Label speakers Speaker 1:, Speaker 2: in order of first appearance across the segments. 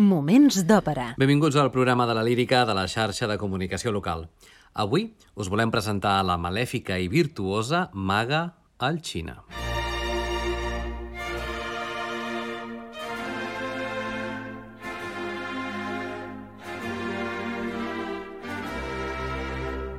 Speaker 1: Moments d'òpera.
Speaker 2: Benvinguts al programa de la lírica de la xarxa de comunicació local. Avui us volem presentar la malèfica i virtuosa Maga Alxina.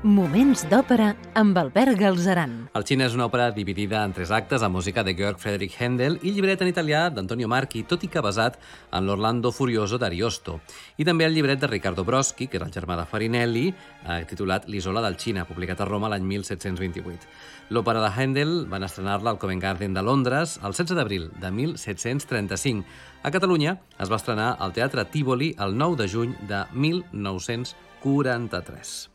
Speaker 1: Moments d'òpera amb Albert Galzeran.
Speaker 2: El Xina és una òpera dividida en tres actes amb música de Georg Friedrich Händel i llibret en italià d'Antonio Marchi, tot i que basat en l'Orlando Furioso d'Ariosto. I també el llibret de Riccardo Broschi, que era el germà de Farinelli, eh, titulat L'Isola del Xina, publicat a Roma l'any 1728. L'òpera de Händel van estrenar-la al Covent Garden de Londres el 16 d'abril de 1735. A Catalunya es va estrenar al Teatre Tívoli el 9 de juny de 1943.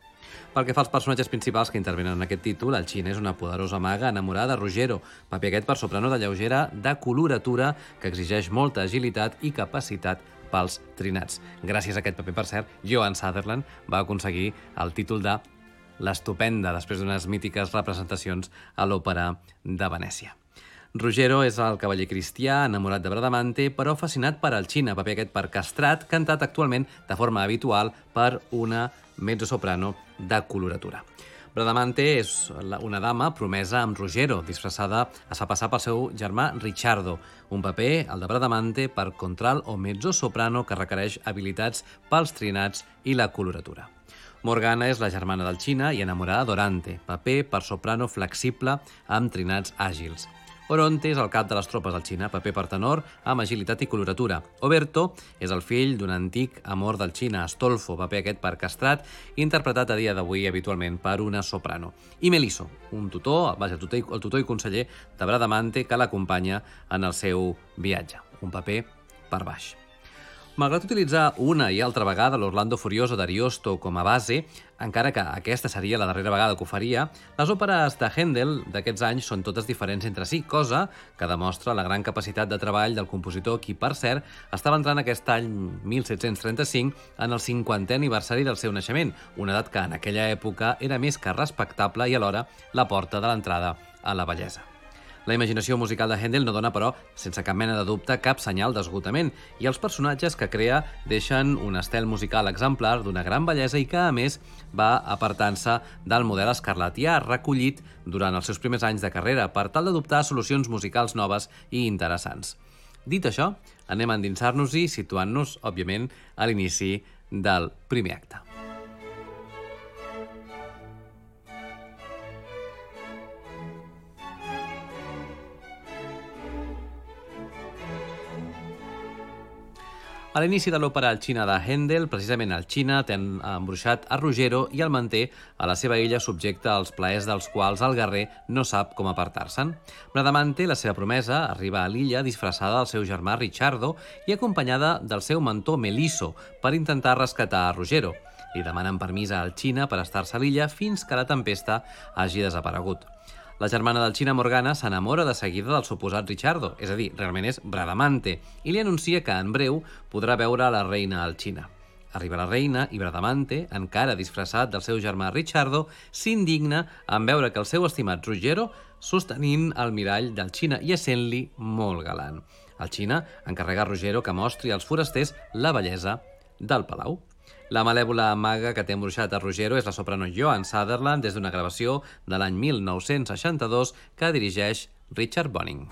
Speaker 2: Pel que fa als personatges principals que intervenen en aquest títol, el Xin és una poderosa maga enamorada de Ruggiero, paper aquest per soprano de lleugera de coloratura que exigeix molta agilitat i capacitat pels trinats. Gràcies a aquest paper, per cert, Johan Sutherland va aconseguir el títol de l'estupenda després d'unes mítiques representacions a l'òpera de Venècia. Ruggiero és el cavaller cristià, enamorat de Bradamante, però fascinat per al Xina, paper aquest per castrat, cantat actualment de forma habitual per una mezzosoprano de coloratura. Bradamante és una dama promesa amb Ruggiero, disfressada es fa passar pel seu germà Ricciardo, un paper, el de Bradamante, per contral o mezzosoprano que requereix habilitats pels trinats i la coloratura. Morgana és la germana del Xina i enamorada d'Orante, paper per soprano flexible amb trinats àgils. Oronte és el cap de les tropes del Xina, paper per tenor, amb agilitat i coloratura. Oberto és el fill d'un antic amor del Xina, Astolfo, paper aquest per castrat, interpretat a dia d'avui habitualment per una soprano. I Meliso, un tutor, vaja, tutor, el tutor i conseller de Bradamante que l'acompanya en el seu viatge. Un paper per baix. Malgrat utilitzar una i altra vegada l'Orlando Furioso d'Ariosto com a base, encara que aquesta seria la darrera vegada que ho faria, les òperes de Händel d'aquests anys són totes diferents entre si, cosa que demostra la gran capacitat de treball del compositor qui, per cert, estava entrant aquest any 1735 en el 50è aniversari del seu naixement, una edat que en aquella època era més que respectable i alhora la porta de l'entrada a la bellesa. La imaginació musical de Händel no dona, però, sense cap mena de dubte, cap senyal d'esgotament, i els personatges que crea deixen un estel musical exemplar d'una gran bellesa i que, a més, va apartant-se del model escarlatià recollit durant els seus primers anys de carrera per tal d'adoptar solucions musicals noves i interessants. Dit això, anem a endinsar-nos-hi situant-nos, òbviament, a l'inici del primer acte. A l'inici de l'òpera El Xina de Händel, precisament el Xina té embruixat a Ruggiero i el manté a la seva illa subjecte als plaers dels quals el guerrer no sap com apartar-se'n. Bradamante, la seva promesa, arriba a l'illa disfressada del seu germà Ricciardo i acompanyada del seu mentor Meliso per intentar rescatar a Ruggiero. Li demanen permís al Xina per estar-se a l'illa fins que la tempesta hagi desaparegut. La germana del Xina Morgana s'enamora de seguida del suposat Ricciardo, és a dir, realment és Bradamante, i li anuncia que en breu podrà veure la reina al Xina. Arriba la reina i Bradamante, encara disfressat del seu germà Ricciardo, s'indigna en veure que el seu estimat Ruggiero sostenint el mirall del Xina i essent-li molt galant. El Xina encarrega a Ruggiero que mostri als forasters la bellesa del palau. La malèvola maga que té embruixat a Ruggiero és la soprano Joan Sutherland des d'una gravació de l'any 1962 que dirigeix Richard Bonning.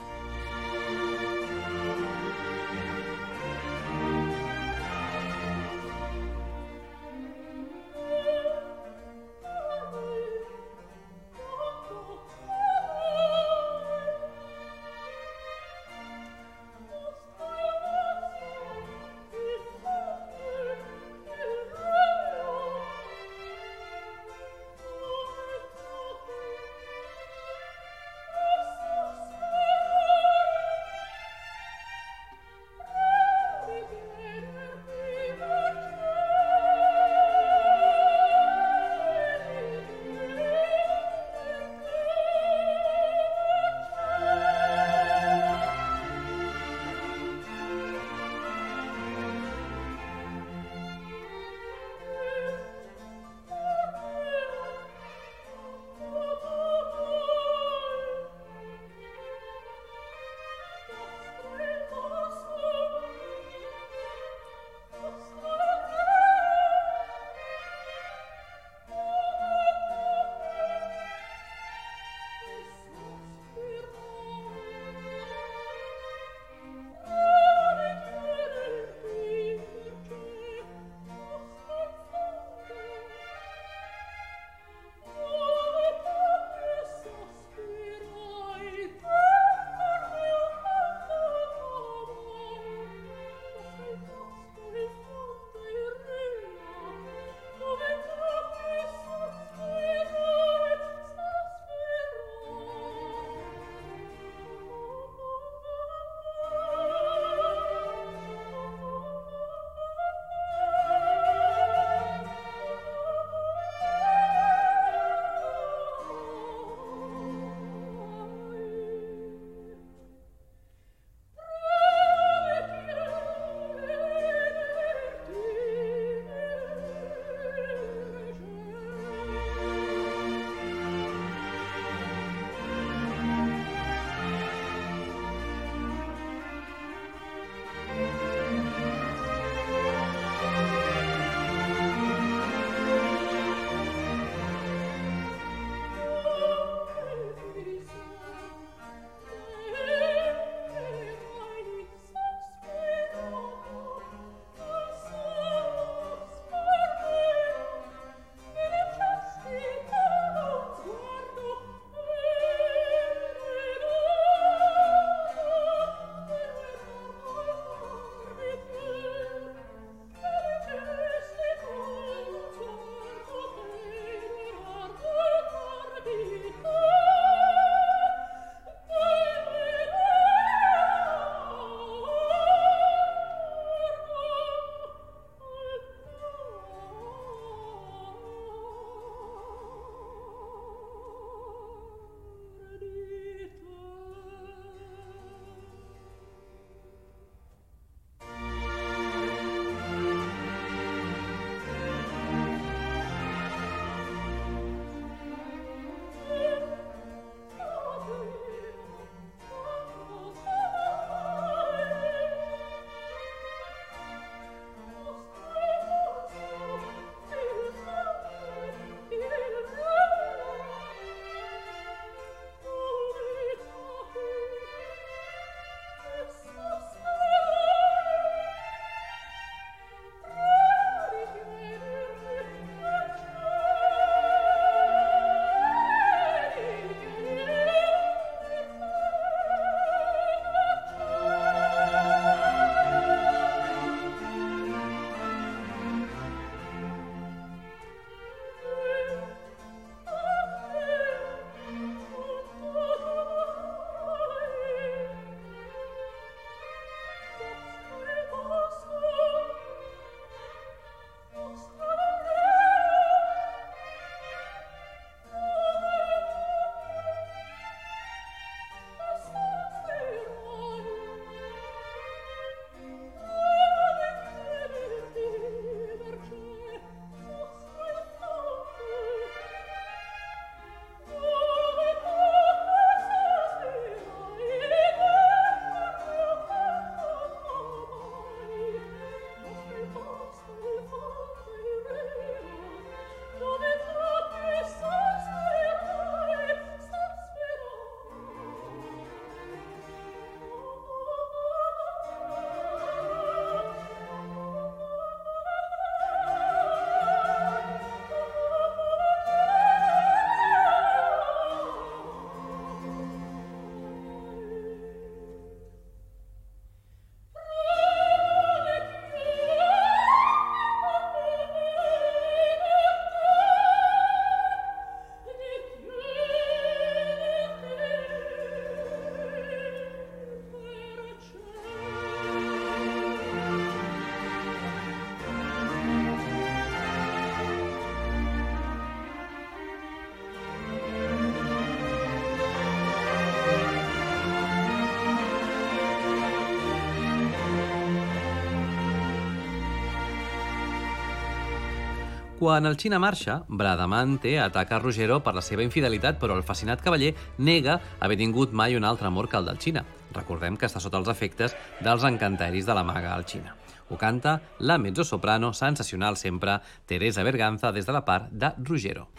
Speaker 3: Quan el Xina marxa, Bradamante ataca Ruggiero per la seva infidelitat, però el fascinat cavaller nega haver tingut mai un altre amor que el del Xina. Recordem que està sota els efectes dels encanteris de la maga al Xina. Ho canta la mezzosoprano sensacional sempre Teresa Berganza des de la part de Ruggiero.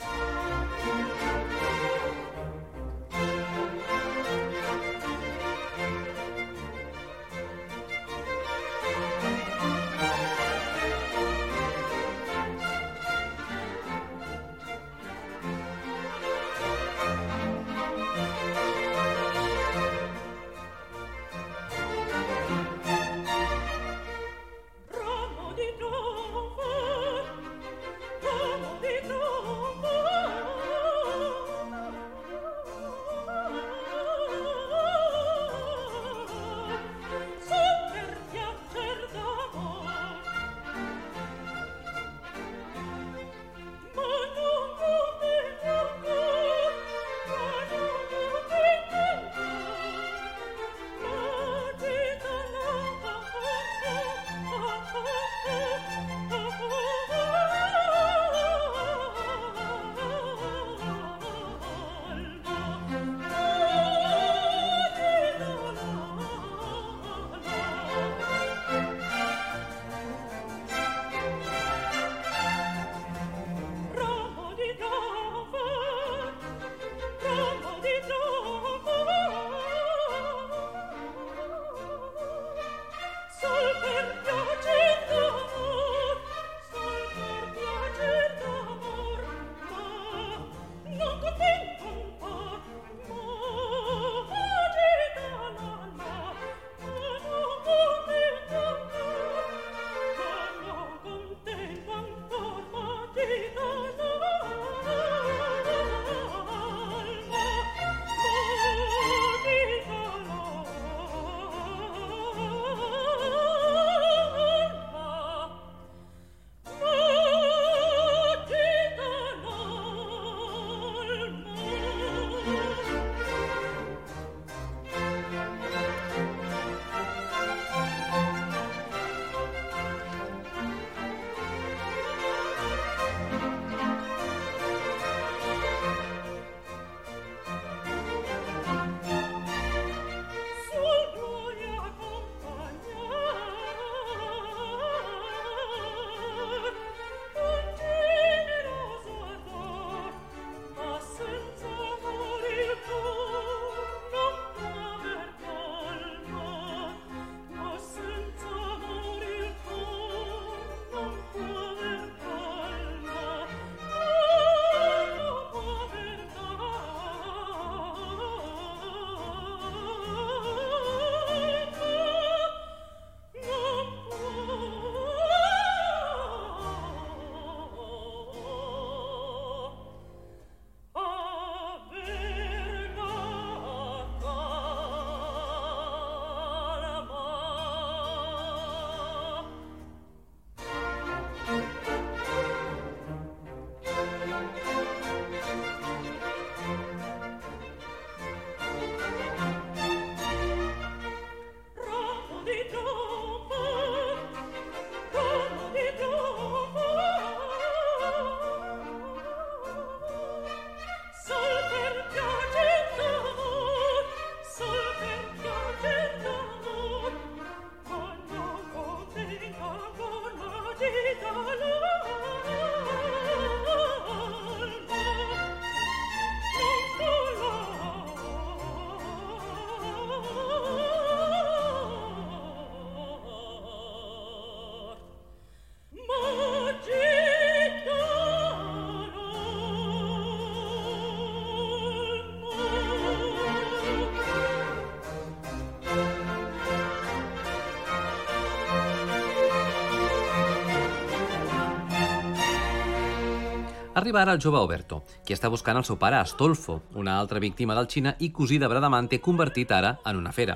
Speaker 3: Arriba ara el jove Oberto, qui està buscant el seu pare Astolfo, una altra víctima del Xina i cosí de Bradamante convertit ara en una fera.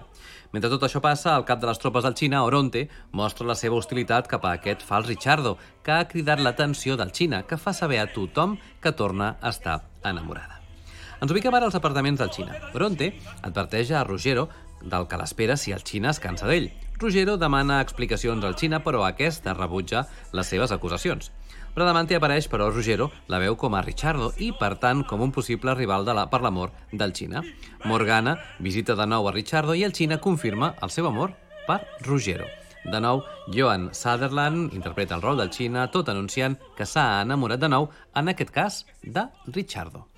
Speaker 3: Mentre tot això passa, el cap de les tropes del Xina, Oronte, mostra la seva hostilitat cap a aquest fals Richardo, que ha cridat l'atenció del Xina, que fa saber a tothom que torna a estar enamorada. Ens ubiquem ara als apartaments del Xina. Bronte adverteix a Ruggiero del que l'espera si el Xina es cansa d'ell. Ruggiero demana explicacions al Xina, però aquesta rebutja les seves acusacions. Bradamante apareix, però Ruggiero la veu com a Richardo i, per tant, com un possible rival de la, per l'amor del Xina. Morgana visita de nou a Richardo i el Xina confirma el seu amor per Ruggiero. De nou, Joan Sutherland interpreta el rol del Xina, tot anunciant que s'ha enamorat de nou, en aquest cas, de Richardo.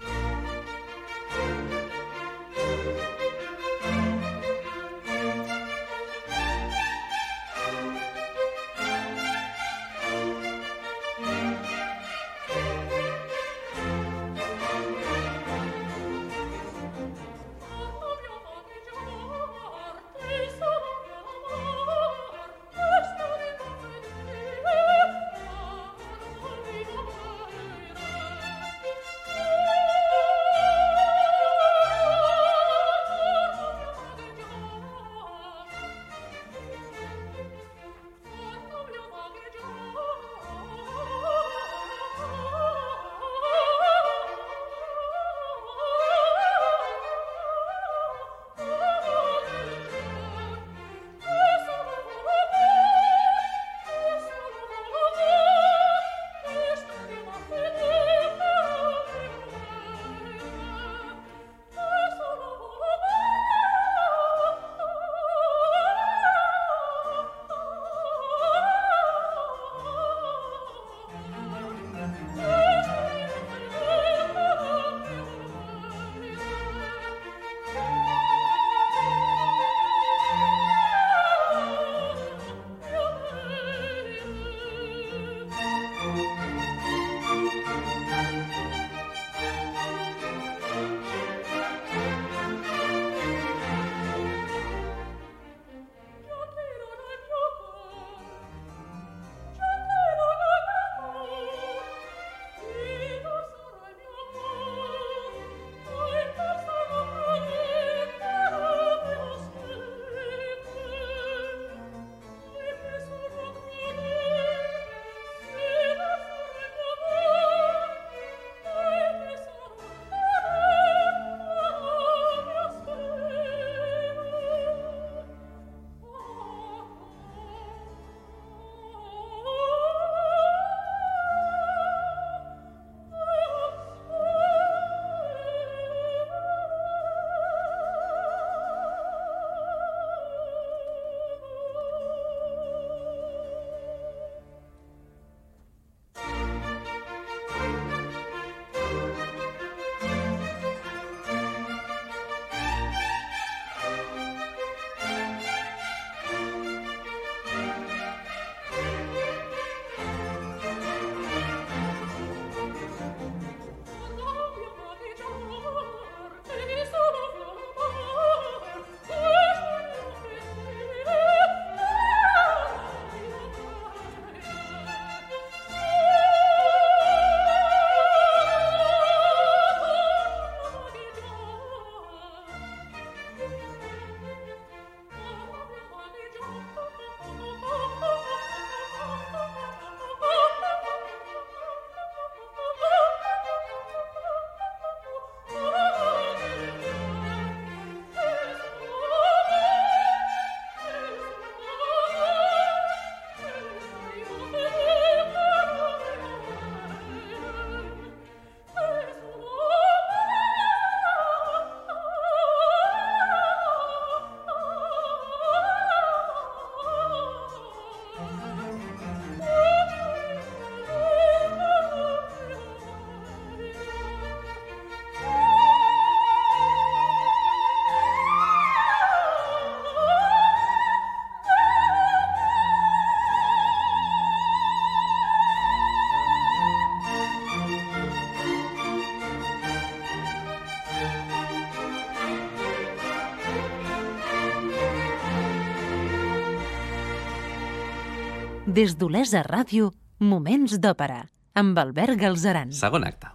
Speaker 1: Des d'Olesa Ràdio, Moments d'Òpera, amb Albert Galzeran.
Speaker 3: Segon acte.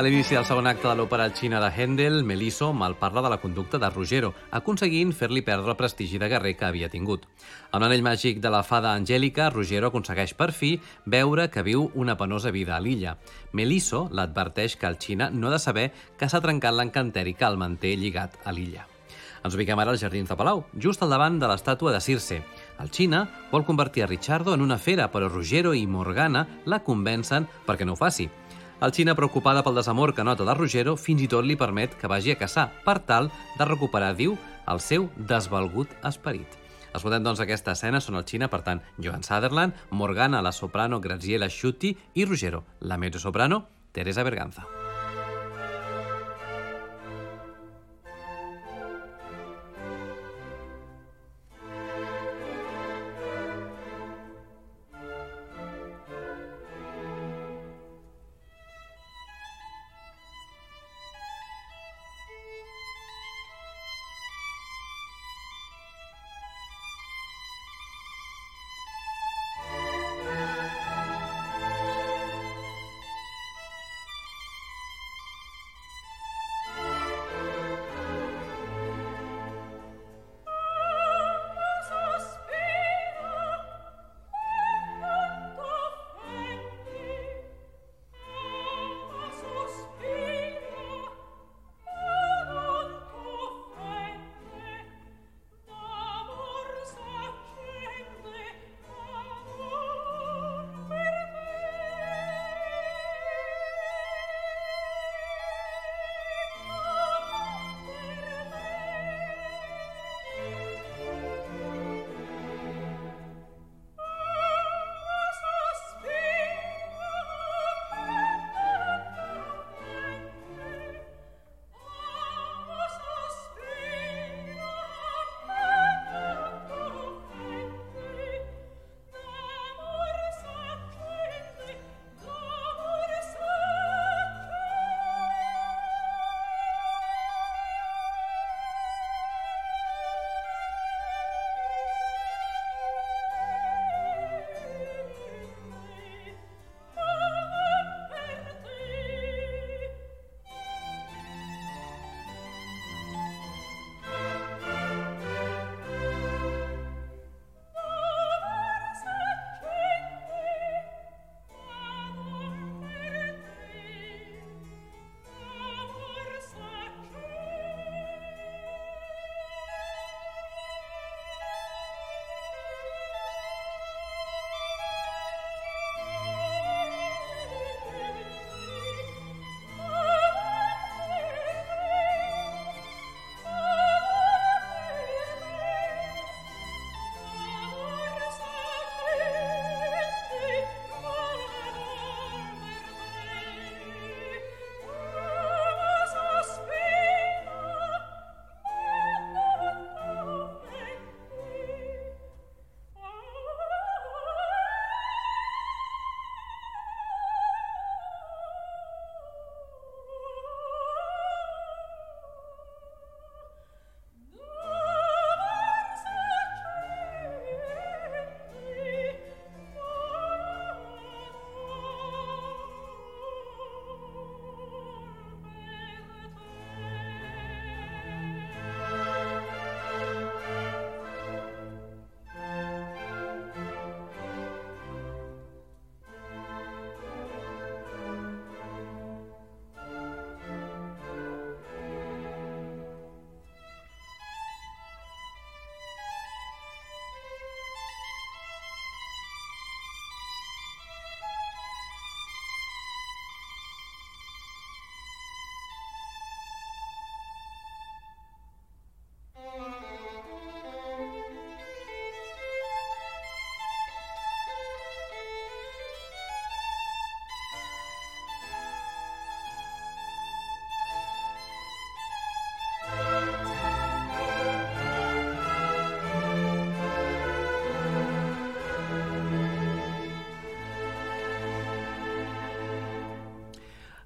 Speaker 3: A l'inici del segon acte de l'òpera xina de Händel, Melisso mal parla de la conducta de Ruggiero, aconseguint fer-li perdre el prestigi de guerrer que havia tingut. Amb l'anell màgic de la fada Angèlica, Ruggiero aconsegueix per fi veure que viu una penosa vida a l'illa. Melisso l'adverteix que el Xina no ha de saber que s'ha trencat l'encanteri que el manté lligat a l'illa. Ens ubiquem ara als Jardins de Palau, just al davant de l'estàtua de Circe. El Xina vol convertir a Richardo en una fera, però Ruggiero i Morgana la convencen perquè no ho faci. El Xina, preocupada pel desamor que nota de Ruggiero, fins i tot li permet que vagi a caçar, per tal de recuperar, diu, el seu desvalgut esperit. Escoltem, doncs, aquesta escena són el Xina, per tant, Joan Sutherland, Morgana, la soprano Graziella Sciutti i Ruggiero, la mezzosoprano Teresa Berganza.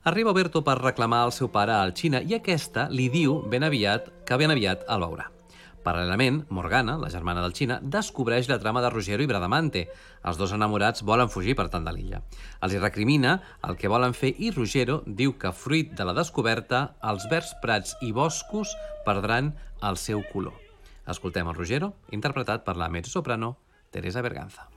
Speaker 3: Arriba Berto per reclamar el seu pare al Xina i aquesta li diu ben aviat que ben aviat el veurà. Paral·lelament, Morgana, la germana del Xina, descobreix la trama de Ruggero i Bradamante. Els dos enamorats volen fugir per tant de l'illa. Els hi recrimina el que volen fer i Ruggero diu que, fruit de la descoberta, els verds prats i boscos perdran el seu color. Escoltem el Ruggero, interpretat per la mezzosoprano Teresa Berganza.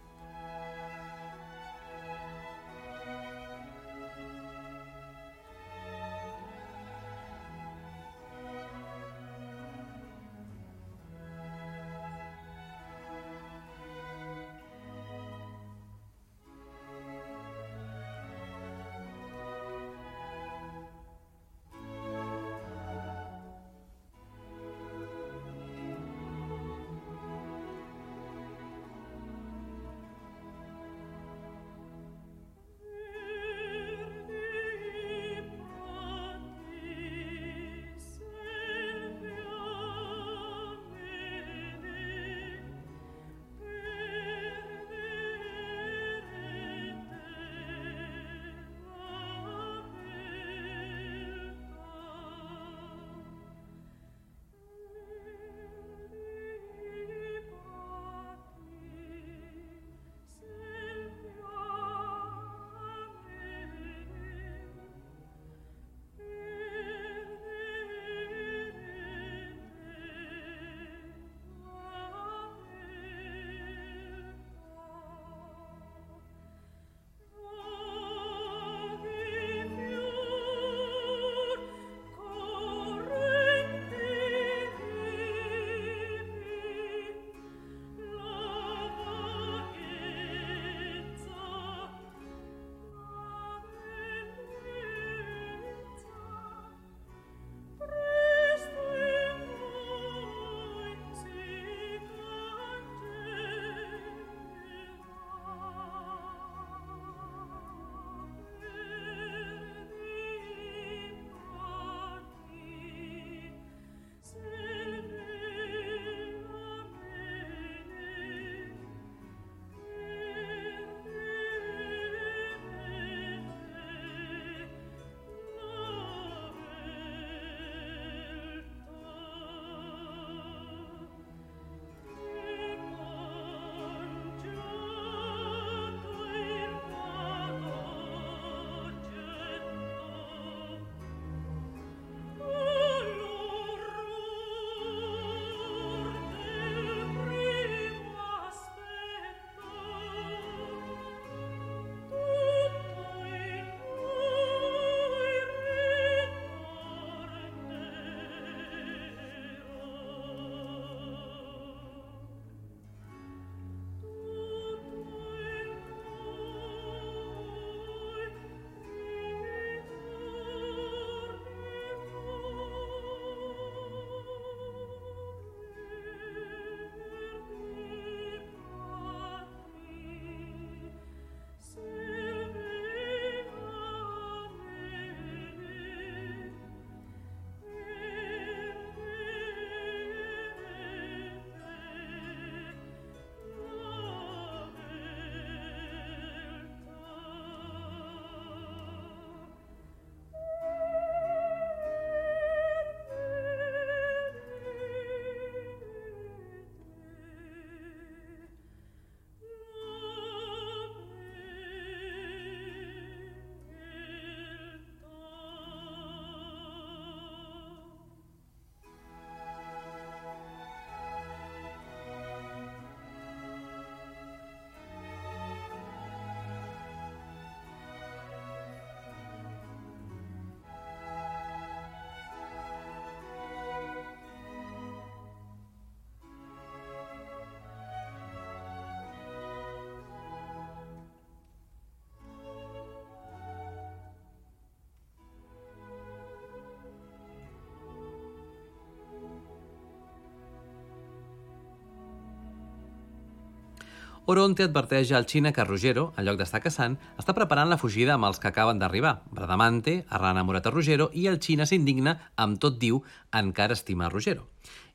Speaker 3: Oronte adverteix al Xina que Ruggiero, en lloc d'estar caçant, està preparant la fugida amb els que acaben d'arribar. Bradamante ha enamorat a Ruggiero i el Xina s'indigna amb tot diu encara estima a Ruggiero.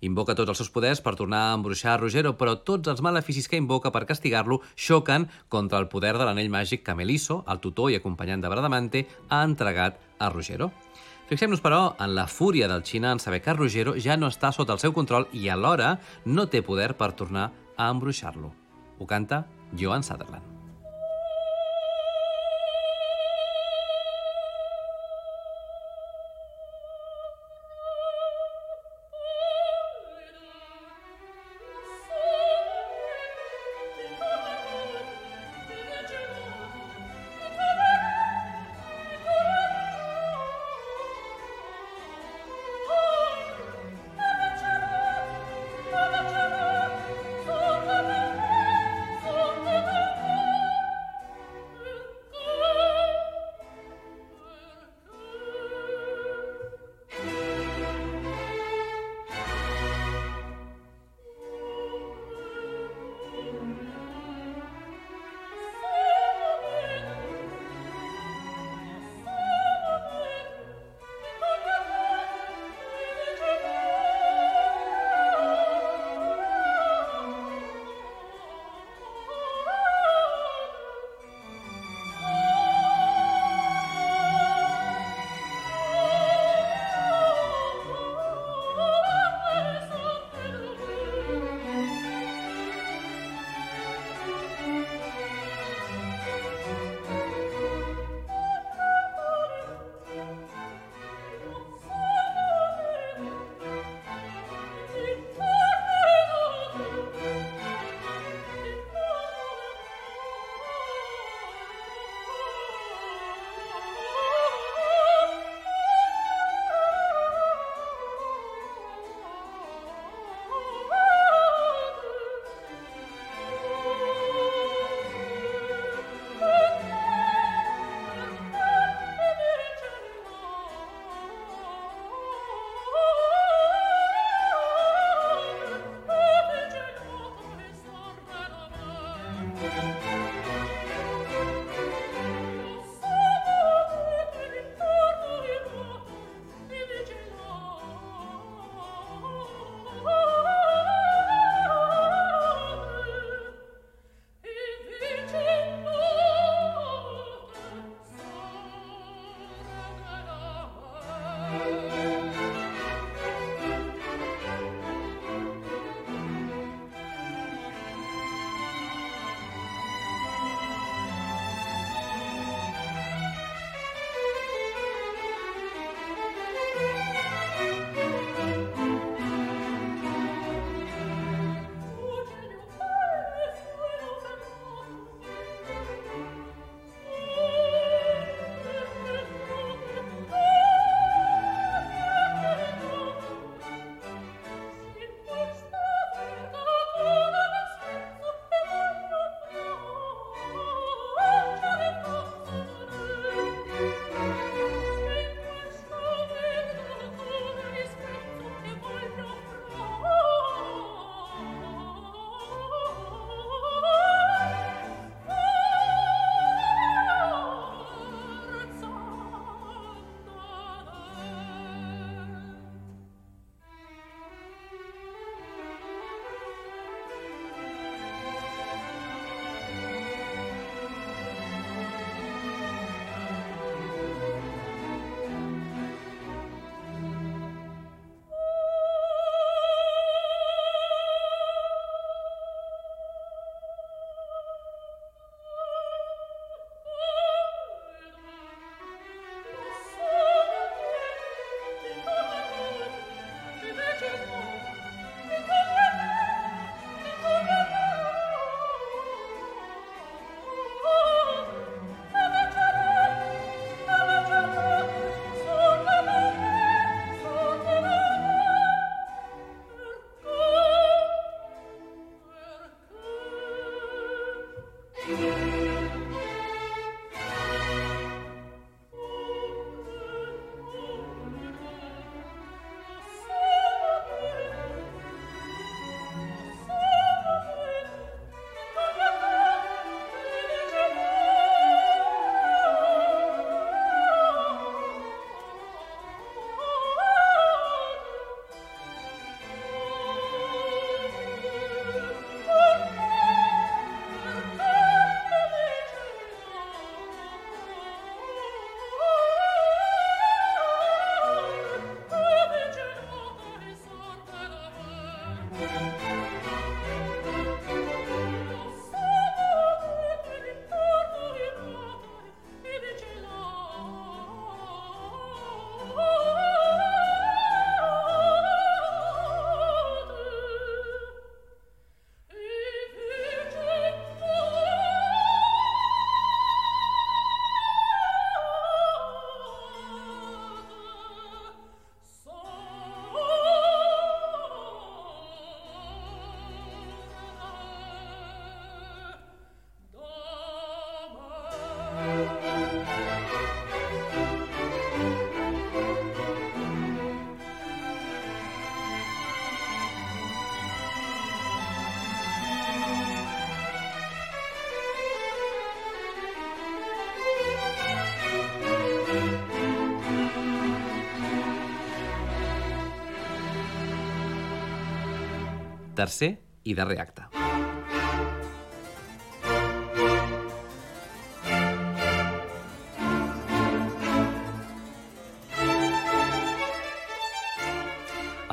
Speaker 3: Invoca tots els seus poders per tornar a embruixar a Ruggiero, però tots els maleficis que invoca per castigar-lo xoquen contra el poder de l'anell màgic que Melisso, el tutor i acompanyant de Bradamante, ha entregat a Ruggiero. Fixem-nos, però, en la fúria del Xina en saber que Ruggiero ja no està sota el seu control i alhora no té poder per tornar a embruixar-lo. Canta Joan Sutherland.
Speaker 2: Tercer i darrer acte.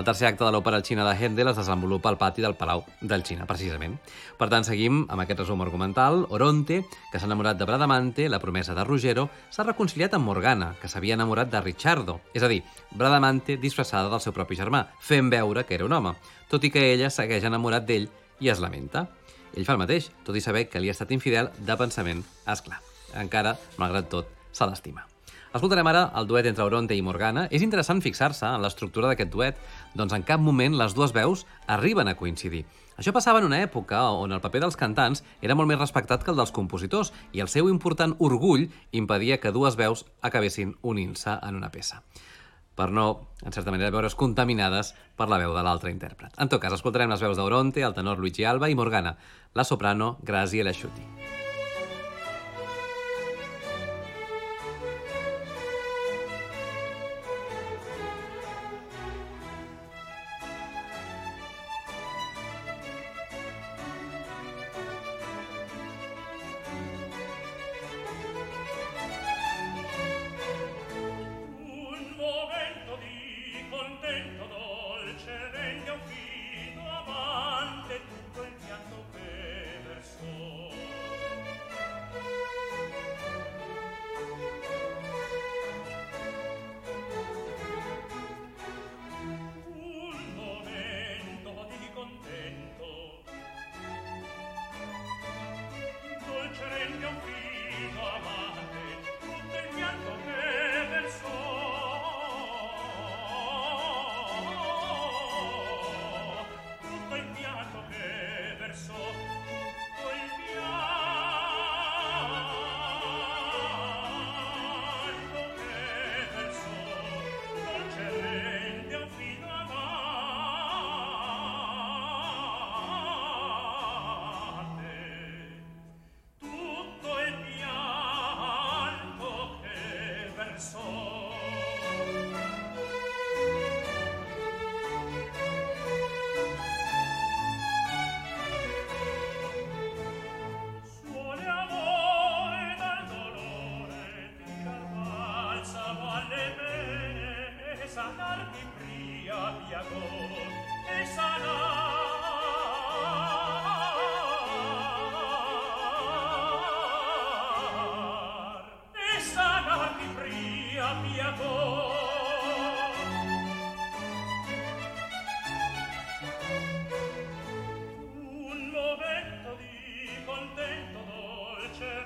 Speaker 2: Tercer acte de l'òpera xina de Händel es desenvolupa al pati del Palau del Xina, precisament. Per tant, seguim amb aquest resum argumental. Oronte, que s'ha enamorat de Bradamante, la promesa de Ruggero, s'ha reconciliat amb Morgana, que s'havia enamorat de Ricciardo. És a dir, Bradamante disfressada del seu propi germà, fent veure que era un home, tot i que ella segueix enamorat d'ell i es lamenta. Ell fa el mateix, tot i saber que li ha estat infidel de pensament, és clar. Encara, malgrat tot, se l'estima. Escoltarem ara el duet entre Oronte i Morgana. És interessant fixar-se en l'estructura d'aquest duet, doncs en cap moment les dues veus arriben a coincidir. Això passava en una època on el paper dels cantants era molt més respectat que el dels compositors i el seu important orgull impedia que dues veus acabessin unint-se en una peça per no, en certa manera, veure's contaminades per la veu de l'altre intèrpret. En tot cas, escoltarem les veus d'Oronte, el tenor Luigi Alba i Morgana, la soprano Graziella Sciuti.
Speaker 3: Un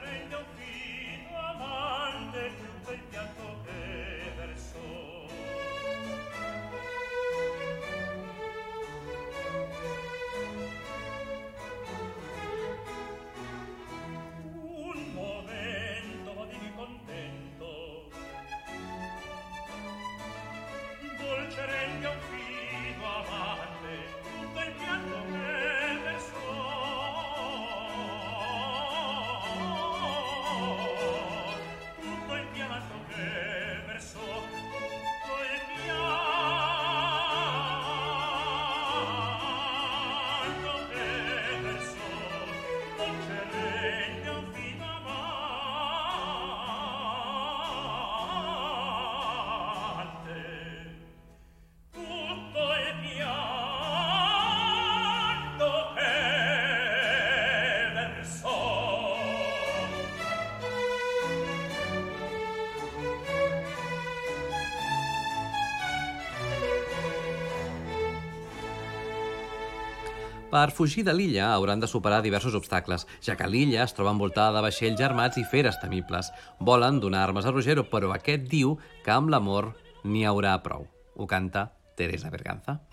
Speaker 3: regno fino amante più bel pianto
Speaker 2: Per fugir de l'illa hauran de superar diversos obstacles, ja que l'illa es troba envoltada de vaixells armats i feres temibles. Volen donar armes a Rogero, però aquest diu que amb l'amor n'hi haurà prou. Ho canta Teresa Berganza.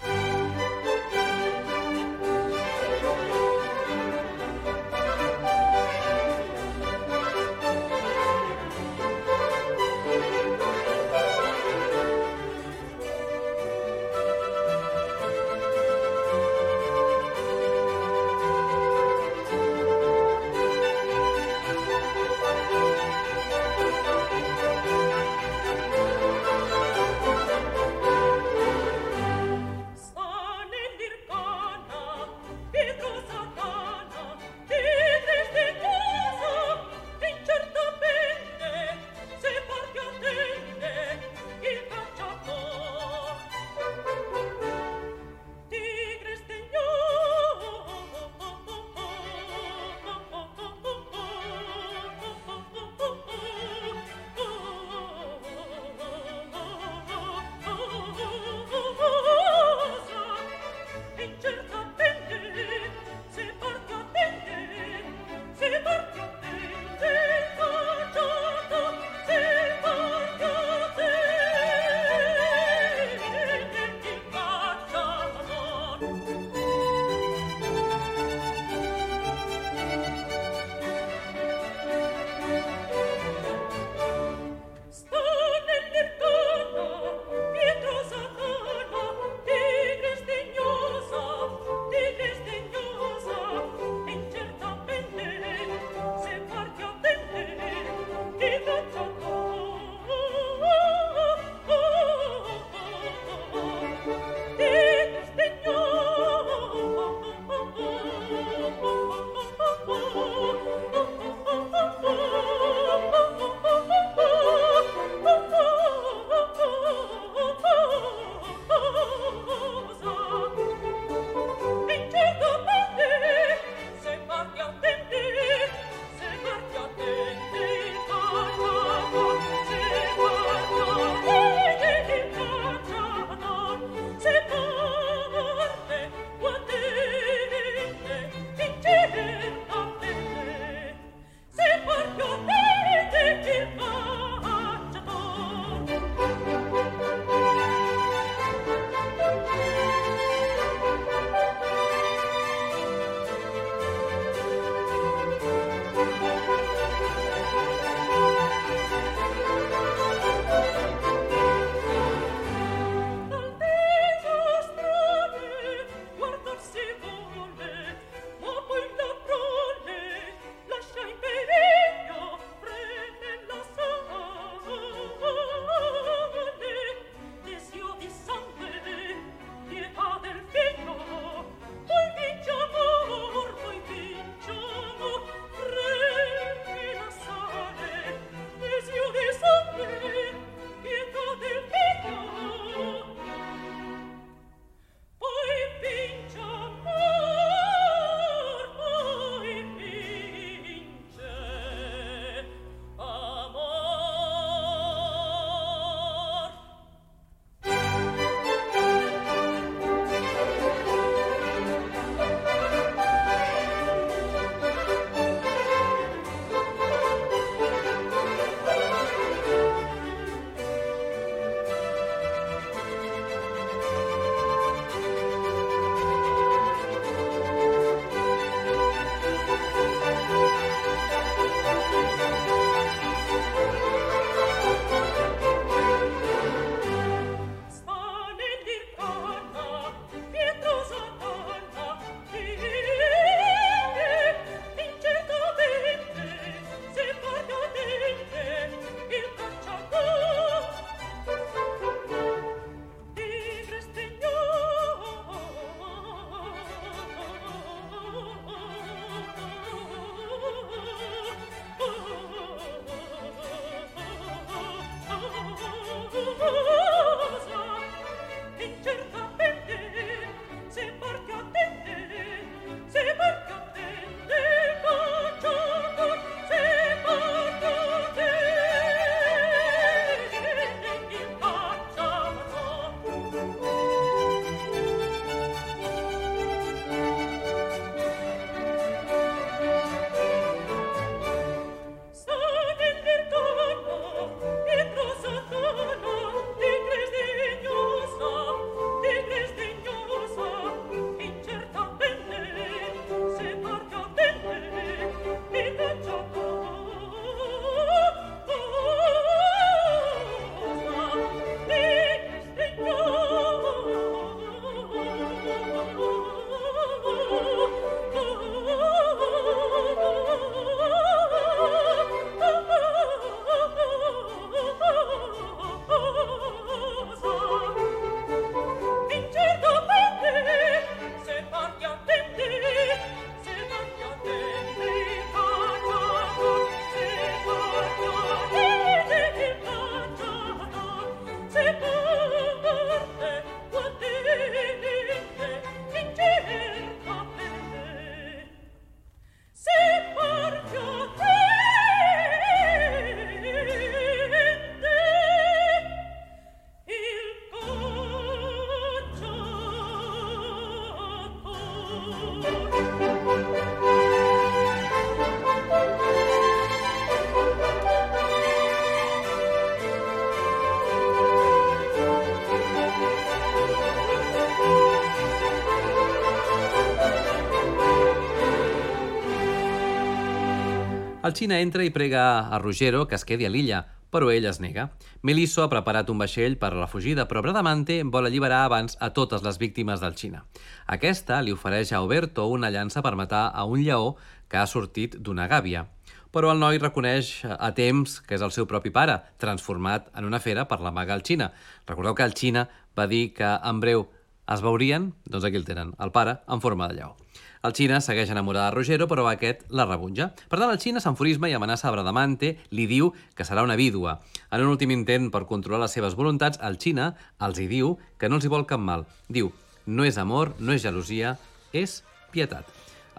Speaker 2: El Xina entra i prega a Ruggiero que es quedi a l'illa, però ell es nega. Melisso ha preparat un vaixell per a la fugida, però Bradamante vol alliberar abans a totes les víctimes del Xina. Aquesta li ofereix a Oberto una llança per matar a un lleó que ha sortit d'una gàbia. Però el noi reconeix a temps que és el seu propi pare, transformat en una fera per la maga al Xina. Recordeu que el Xina va dir que en breu es veurien? Doncs aquí el tenen, el pare en forma de lleó. El Xina segueix enamorada de Rogero, però aquest la rebutja. Per tant, el Xina s'enfurisma i amenaça a Bradamante, li diu que serà una vídua. En un últim intent per controlar les seves voluntats, el Xina els hi diu que no els hi vol cap mal. Diu, no és amor, no és gelosia, és pietat.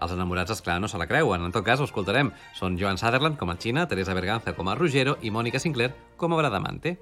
Speaker 2: Els enamorats, esclar, no se la creuen. En tot cas, ho escoltarem. Són Joan Sutherland com a Xina, Teresa Berganza com a Ruggiero i Mònica Sinclair com a Bradamante.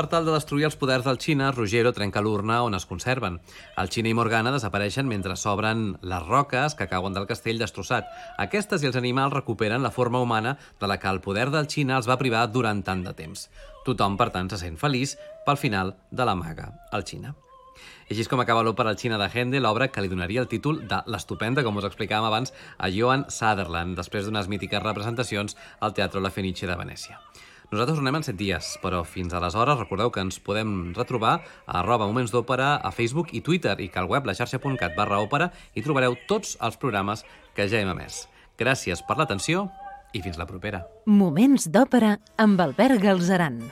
Speaker 2: Per tal de destruir els poders del Xina, Ruggiero trenca l'urna on es conserven. El Xina i Morgana desapareixen mentre s'obren les roques que cauen del castell destrossat. Aquestes i els animals recuperen la forma humana de la que el poder del Xina els va privar durant tant de temps. Tothom, per tant, se sent feliç pel final de la maga, el Xina. I així és com acaba l'òpera Xina de Händel, l'obra que li donaria el títol de l'estupenda, com us explicàvem abans, a Johan Sutherland, després d'unes mítiques representacions al Teatre La Fenice de Venècia. Nosaltres tornem en 7 dies, però fins aleshores recordeu que ens podem retrobar a arroba Moments d'Òpera a Facebook i Twitter i que al web laxarxa.cat barra òpera hi trobareu tots els programes que ja hem emès. Gràcies per l'atenció i fins la propera.
Speaker 1: Moments d'òpera amb Albert Galzeran.